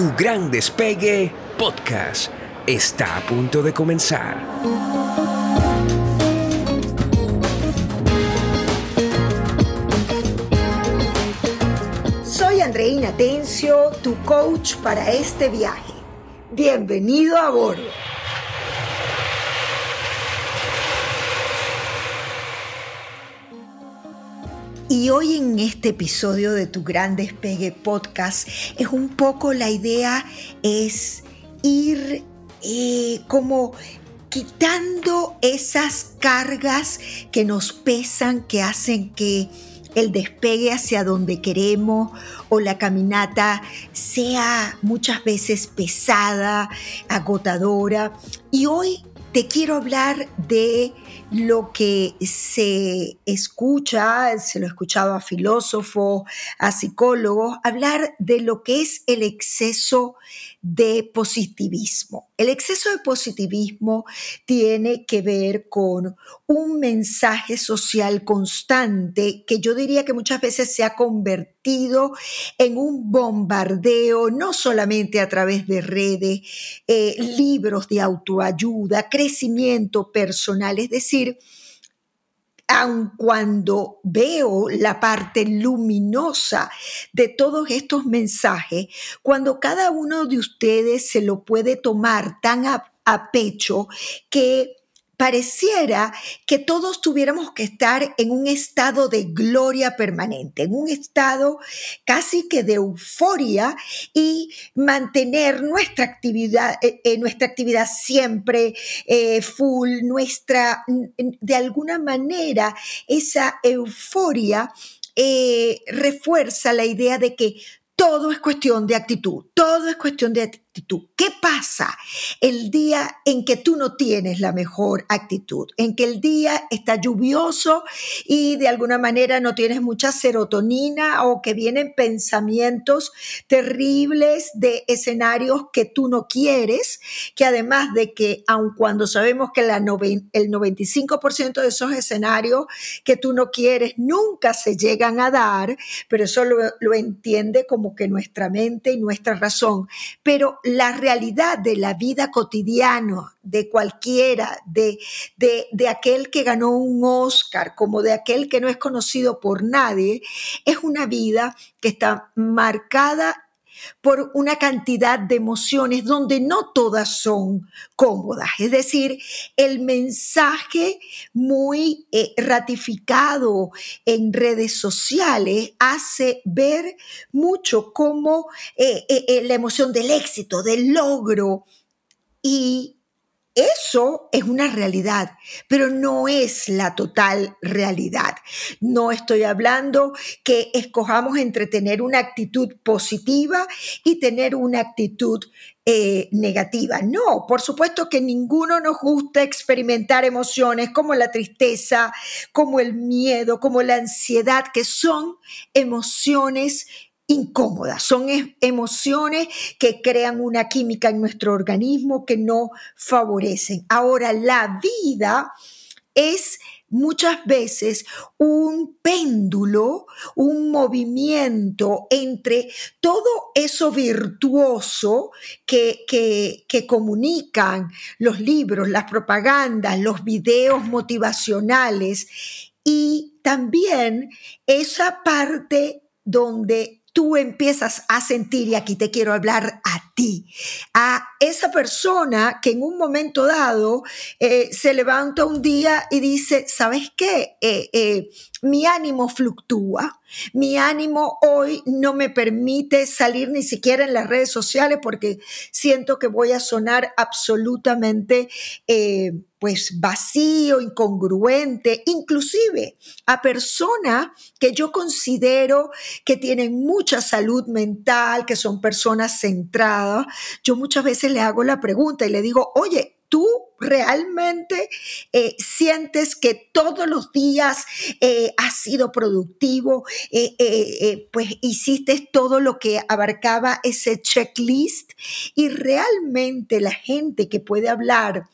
Tu gran despegue podcast está a punto de comenzar. Soy Andreina Tencio, tu coach para este viaje. Bienvenido a bordo. Y hoy en este episodio de Tu Gran Despegue Podcast es un poco la idea es ir eh, como quitando esas cargas que nos pesan, que hacen que el despegue hacia donde queremos o la caminata sea muchas veces pesada, agotadora. Y hoy te quiero hablar de lo que se escucha, se lo he escuchado a filósofos, a psicólogos, hablar de lo que es el exceso de positivismo. El exceso de positivismo tiene que ver con un mensaje social constante que yo diría que muchas veces se ha convertido en un bombardeo, no solamente a través de redes, eh, libros de autoayuda, crecimiento personal, es decir, aun cuando veo la parte luminosa de todos estos mensajes, cuando cada uno de ustedes se lo puede tomar tan a, pecho que pareciera que todos tuviéramos que estar en un estado de gloria permanente, en un estado casi que de euforia y mantener nuestra actividad, eh, eh, nuestra actividad siempre eh, full, nuestra, de alguna manera, esa euforia refuerza la idea de que todo es cuestión de actitud, todo es cuestión de ¿Qué pasa el día en que tú no tienes la mejor actitud? En que el día está lluvioso y de alguna manera no tienes mucha serotonina o que vienen pensamientos terribles de escenarios que tú no quieres, que además de que aun cuando sabemos que el 95% de esos escenarios que tú no quieres nunca se llegan a dar, pero eso lo, lo entiende como que nuestra mente y nuestra razón. Pero la realidad de la vida cotidiana de cualquiera, de, de, aquel que ganó un Oscar, como de aquel que no es conocido por nadie, es una vida que está marcada por una cantidad de emociones donde no todas son cómodas. Es decir, el mensaje muy eh, ratificado en redes sociales hace ver mucho cómo eh, eh, la emoción del éxito, del logro y eso es una realidad, pero no es la total realidad. No estoy hablando que escojamos entre tener una actitud positiva y tener una actitud eh, negativa. No, por supuesto que ninguno nos gusta experimentar emociones como la tristeza, como el miedo, como la ansiedad, que son emociones incómodas, son emociones que crean una química en nuestro organismo que no favorecen. Ahora, la vida es muchas veces un péndulo, un movimiento entre todo eso virtuoso que, que, que, comunican los libros, las propagandas, los videos motivacionales y también esa parte donde tú empiezas a sentir, y aquí te quiero hablar a ti, a esa persona que en un momento dado eh, se levanta un día y dice, ¿sabes qué? Eh, eh, mi ánimo fluctúa, mi ánimo hoy no me permite salir ni siquiera en las redes sociales porque siento que voy a sonar absolutamente pues vacío, incongruente, inclusive a personas que yo considero que tienen mucha salud mental, que son personas centradas, yo muchas veces le hago la pregunta y le digo, oye, tú realmente eh, sientes que todos los días eh, has sido productivo, eh, pues hiciste todo lo que abarcaba ese checklist y realmente la gente que puede hablar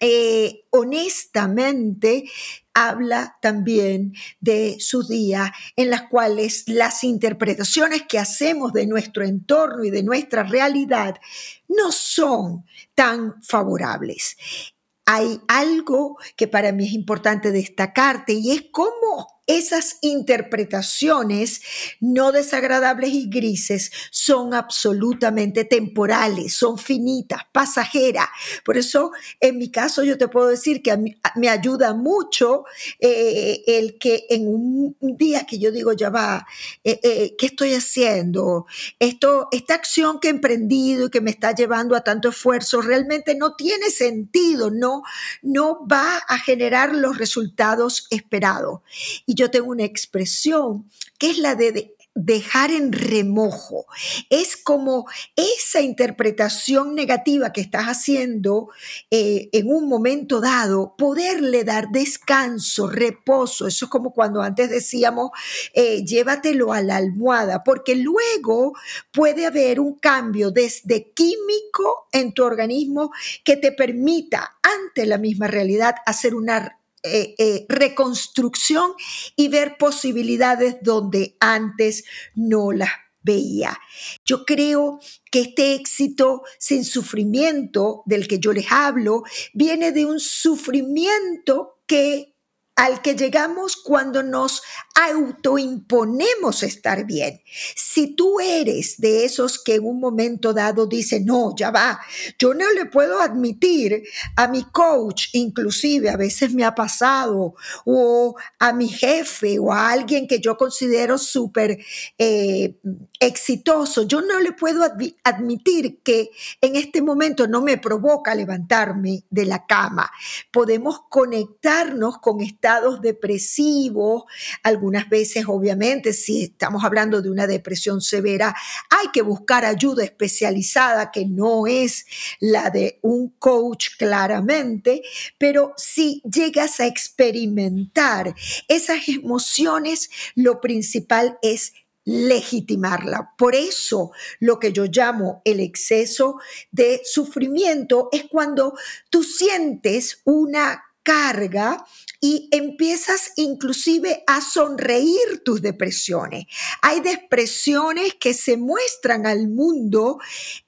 eh, honestamente habla también de sus días en las cuales las interpretaciones que hacemos de nuestro entorno y de nuestra realidad no son tan favorables. Hay algo que para mí es importante destacarte y es cómo esas interpretaciones no desagradables y grises son absolutamente temporales, son finitas, pasajeras. Por eso, en mi caso, yo te puedo decir que me ayuda mucho eh, el que en un día que yo digo, ya va, eh, eh, ¿qué estoy haciendo? Esto, esta acción que he emprendido y que me está llevando a tanto esfuerzo realmente no tiene sentido, no, no va a generar los resultados esperados. Y yo tengo una expresión que es la de dejar en remojo. Es como esa interpretación negativa que estás haciendo eh, en un momento dado, poderle dar descanso, reposo. Eso es como cuando antes decíamos, eh, llévatelo a la almohada, porque luego puede haber un cambio desde químico en tu organismo que te permita ante la misma realidad hacer una eh, eh, reconstrucción y ver posibilidades donde antes no las veía. Yo creo que este éxito sin sufrimiento del que yo les hablo viene de un sufrimiento que al que llegamos cuando nos autoimponemos estar bien. Si tú eres de esos que en un momento dado dice, no, ya va, yo no le puedo admitir a mi coach, inclusive a veces me ha pasado, o a mi jefe o a alguien que yo considero súper eh, exitoso, yo no le puedo admitir que en este momento no me provoca levantarme de la cama. Podemos conectarnos con esta depresivos, algunas veces obviamente si estamos hablando de una depresión severa, hay que buscar ayuda especializada que no es la de un coach claramente, pero si llegas a experimentar esas emociones, lo principal es legitimarla. Por eso lo que yo llamo el exceso de sufrimiento es cuando tú sientes una carga y empiezas inclusive a sonreír tus depresiones. Hay depresiones que se muestran al mundo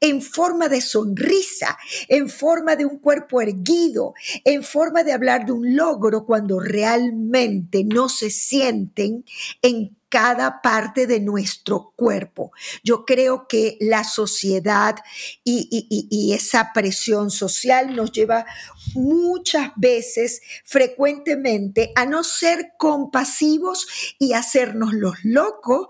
en forma de sonrisa, en forma de un cuerpo erguido, en forma de hablar de un logro cuando realmente no se sienten en cada parte de nuestro cuerpo. Yo creo que la sociedad y, esa presión social nos lleva muchas veces, frecuentemente, a no ser compasivos y hacernos los locos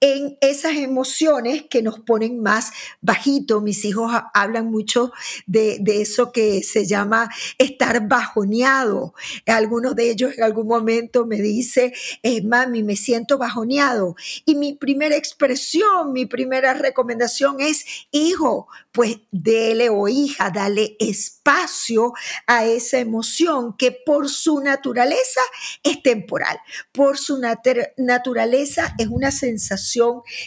en esas emociones que nos ponen más bajito. Mis hijos hablan mucho de, eso que se llama estar bajoneado. Algunos de ellos en algún momento me dice, eh, mami, me siento bajoneado. Y mi primera expresión, mi primera recomendación es, hijo, pues dele o hija, dale espacio a esa emoción que por su naturaleza es temporal, por su naturaleza es una sensación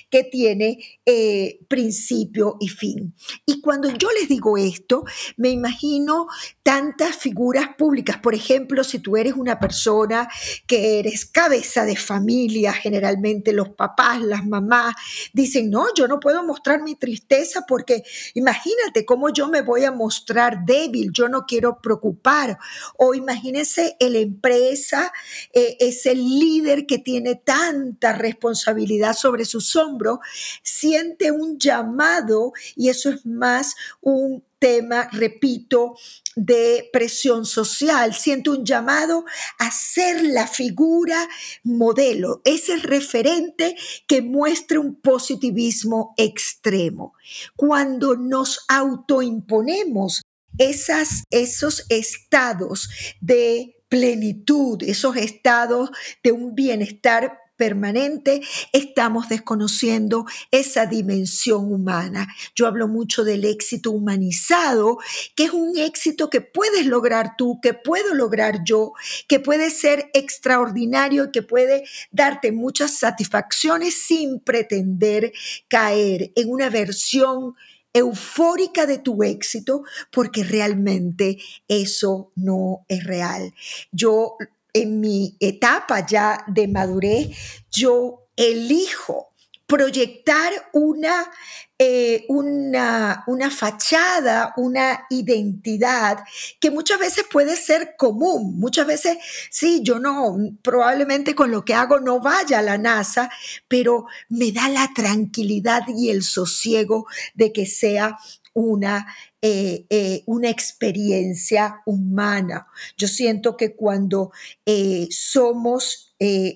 que tiene eh, principio y fin. Y cuando yo les digo esto, me imagino tantas figuras públicas. Por ejemplo, si tú eres una persona que eres cabeza de familia, generalmente los papás, las mamás, dicen, no, yo no puedo mostrar mi tristeza porque imagínate cómo yo me voy a mostrar débil, yo no quiero preocupar. O imagínense la empresa, eh, es el líder que tiene tanta responsabilidad sobre sus hombros, siente un llamado y eso es más un tema, repito, de presión social. Siento un llamado a ser la figura modelo, ese referente que muestre un positivismo extremo. Cuando nos autoimponemos esas, esos estados de plenitud, esos estados de un bienestar permanente, estamos desconociendo esa dimensión humana. Yo hablo mucho del éxito humanizado, que es un éxito que puedes lograr tú, que puedo lograr yo, que puede ser extraordinario, que puede darte muchas satisfacciones sin pretender caer en una versión eufórica de tu éxito porque realmente eso no es real. Yo en mi etapa ya de madurez, yo elijo proyectar una, eh, una, una, fachada, una identidad que muchas veces puede ser común. Muchas veces, sí, yo no, probablemente con lo que hago no vaya a la NASA, pero me da la tranquilidad y el sosiego de que sea una, eh, eh, una experiencia humana. Yo siento que cuando eh, somos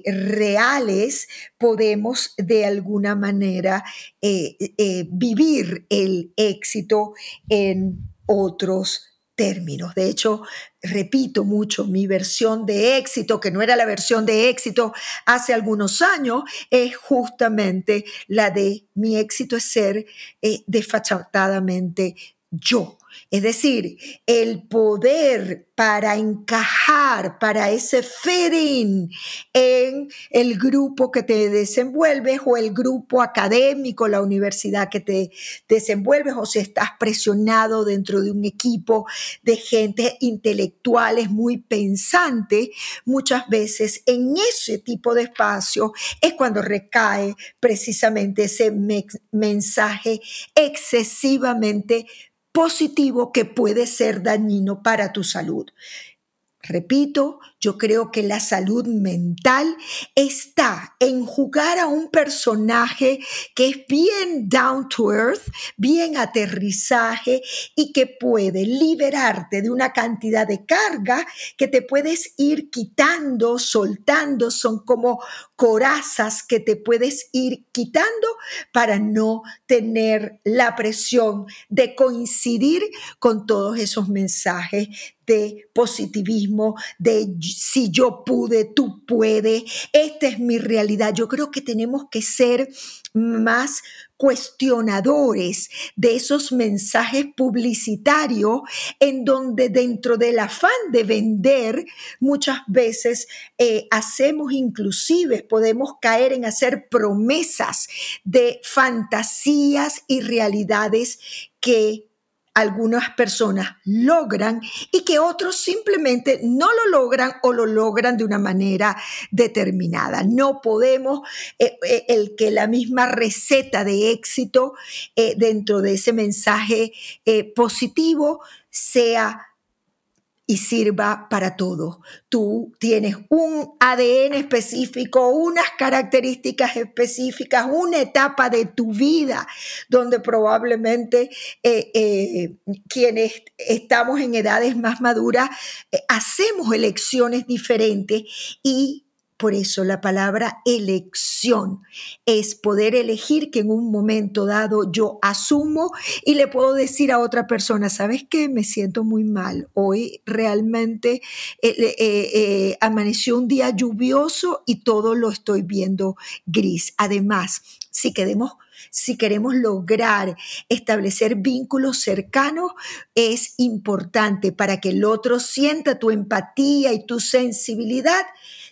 reales, podemos de alguna manera vivir el éxito en otros términos. De hecho, repito mucho, mi versión de éxito, que no era la versión de éxito hace algunos años, es justamente la de mi éxito es ser eh, desfachatadamente yo. Es decir, el poder para encajar, para ese fitting en el grupo que te desenvuelves o el grupo académico, la universidad que te desenvuelves o si estás presionado dentro de un equipo de gente intelectuales muy pensante, muchas veces en ese tipo de espacio es cuando recae precisamente ese mensaje excesivamente positivo que puede ser dañino para tu salud. Repito, yo creo que la salud mental está en jugar a un personaje que es bien down to earth, bien aterrizaje y que puede liberarte de una cantidad de carga que te puedes ir quitando, soltando, son como corazas que te puedes ir quitando para no tener la presión de coincidir con todos esos mensajes de positivismo, de si yo pude, tú puedes, esta es mi realidad. Yo creo que tenemos que ser más cuestionadores de esos mensajes publicitarios en donde dentro del afán de vender muchas veces eh, hacemos inclusive, podemos caer en hacer promesas de fantasías y realidades que algunas personas logran y que otros simplemente no lo logran o lo logran de una manera determinada. No podemos, eh, eh, el que la misma receta de éxito eh, dentro de ese mensaje positivo sea y sirva para todo. Tú tienes un ADN específico, unas características específicas, una etapa de tu vida donde probablemente eh, eh, quienes estamos en edades más maduras eh, hacemos elecciones diferentes y por eso la palabra elección es poder elegir que en un momento dado yo asumo y le puedo decir a otra persona, ¿sabes qué? Me siento muy mal. Hoy realmente eh, eh, eh, amaneció un día lluvioso y todo lo estoy viendo gris. Además, si queremos si queremos lograr establecer vínculos cercanos, es importante para que el otro sienta tu empatía y tu sensibilidad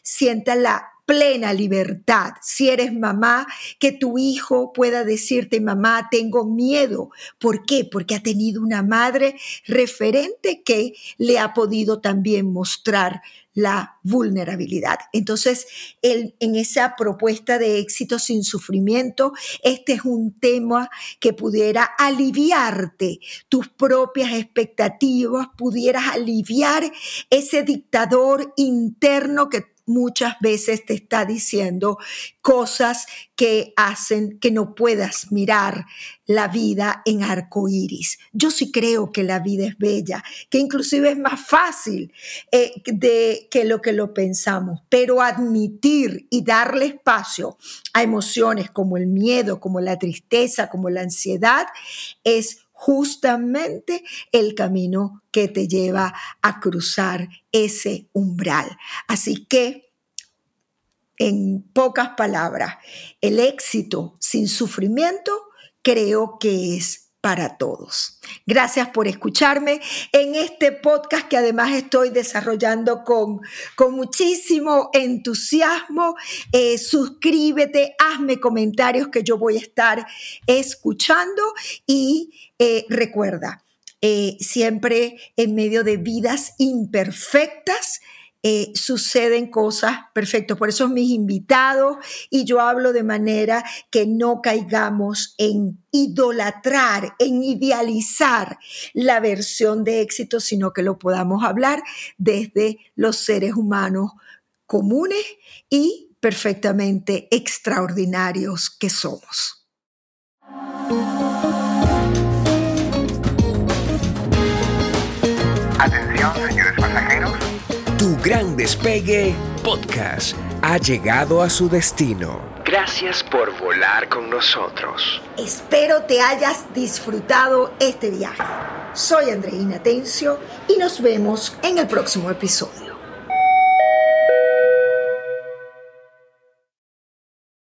sienta la plena libertad. Si eres mamá, que tu hijo pueda decirte, mamá, tengo miedo. ¿Por qué? Porque ha tenido una madre referente que le ha podido también mostrar la vulnerabilidad. Entonces, en esa propuesta de éxito sin sufrimiento, este es un tema que pudiera aliviarte tus propias expectativas, pudieras aliviar ese dictador interno que muchas veces te está diciendo cosas que hacen que no puedas mirar la vida en arco iris. Yo sí creo que la vida es bella, que inclusive es más fácil eh, de, que lo que lo pensamos, pero admitir y darle espacio a emociones como el miedo, como la tristeza, como la ansiedad, es justamente el camino que te lleva a cruzar ese umbral. Así que, en pocas palabras, el éxito sin sufrimiento creo que es para todos. Gracias por escucharme en este podcast que además estoy desarrollando con, con muchísimo entusiasmo. Eh, suscríbete, hazme comentarios que yo voy a estar escuchando y eh, recuerda, eh, siempre en medio de vidas imperfectas, eh, suceden cosas perfectas. Por eso mis invitados y yo hablo de manera que no caigamos en idolatrar, en idealizar la versión de éxito, sino que lo podamos hablar desde los seres humanos comunes y perfectamente extraordinarios que somos. Gran Despegue Podcast ha llegado a su destino. Gracias por volar con nosotros. Espero te hayas disfrutado este viaje. Soy Andreina Tencio y nos vemos en el próximo episodio.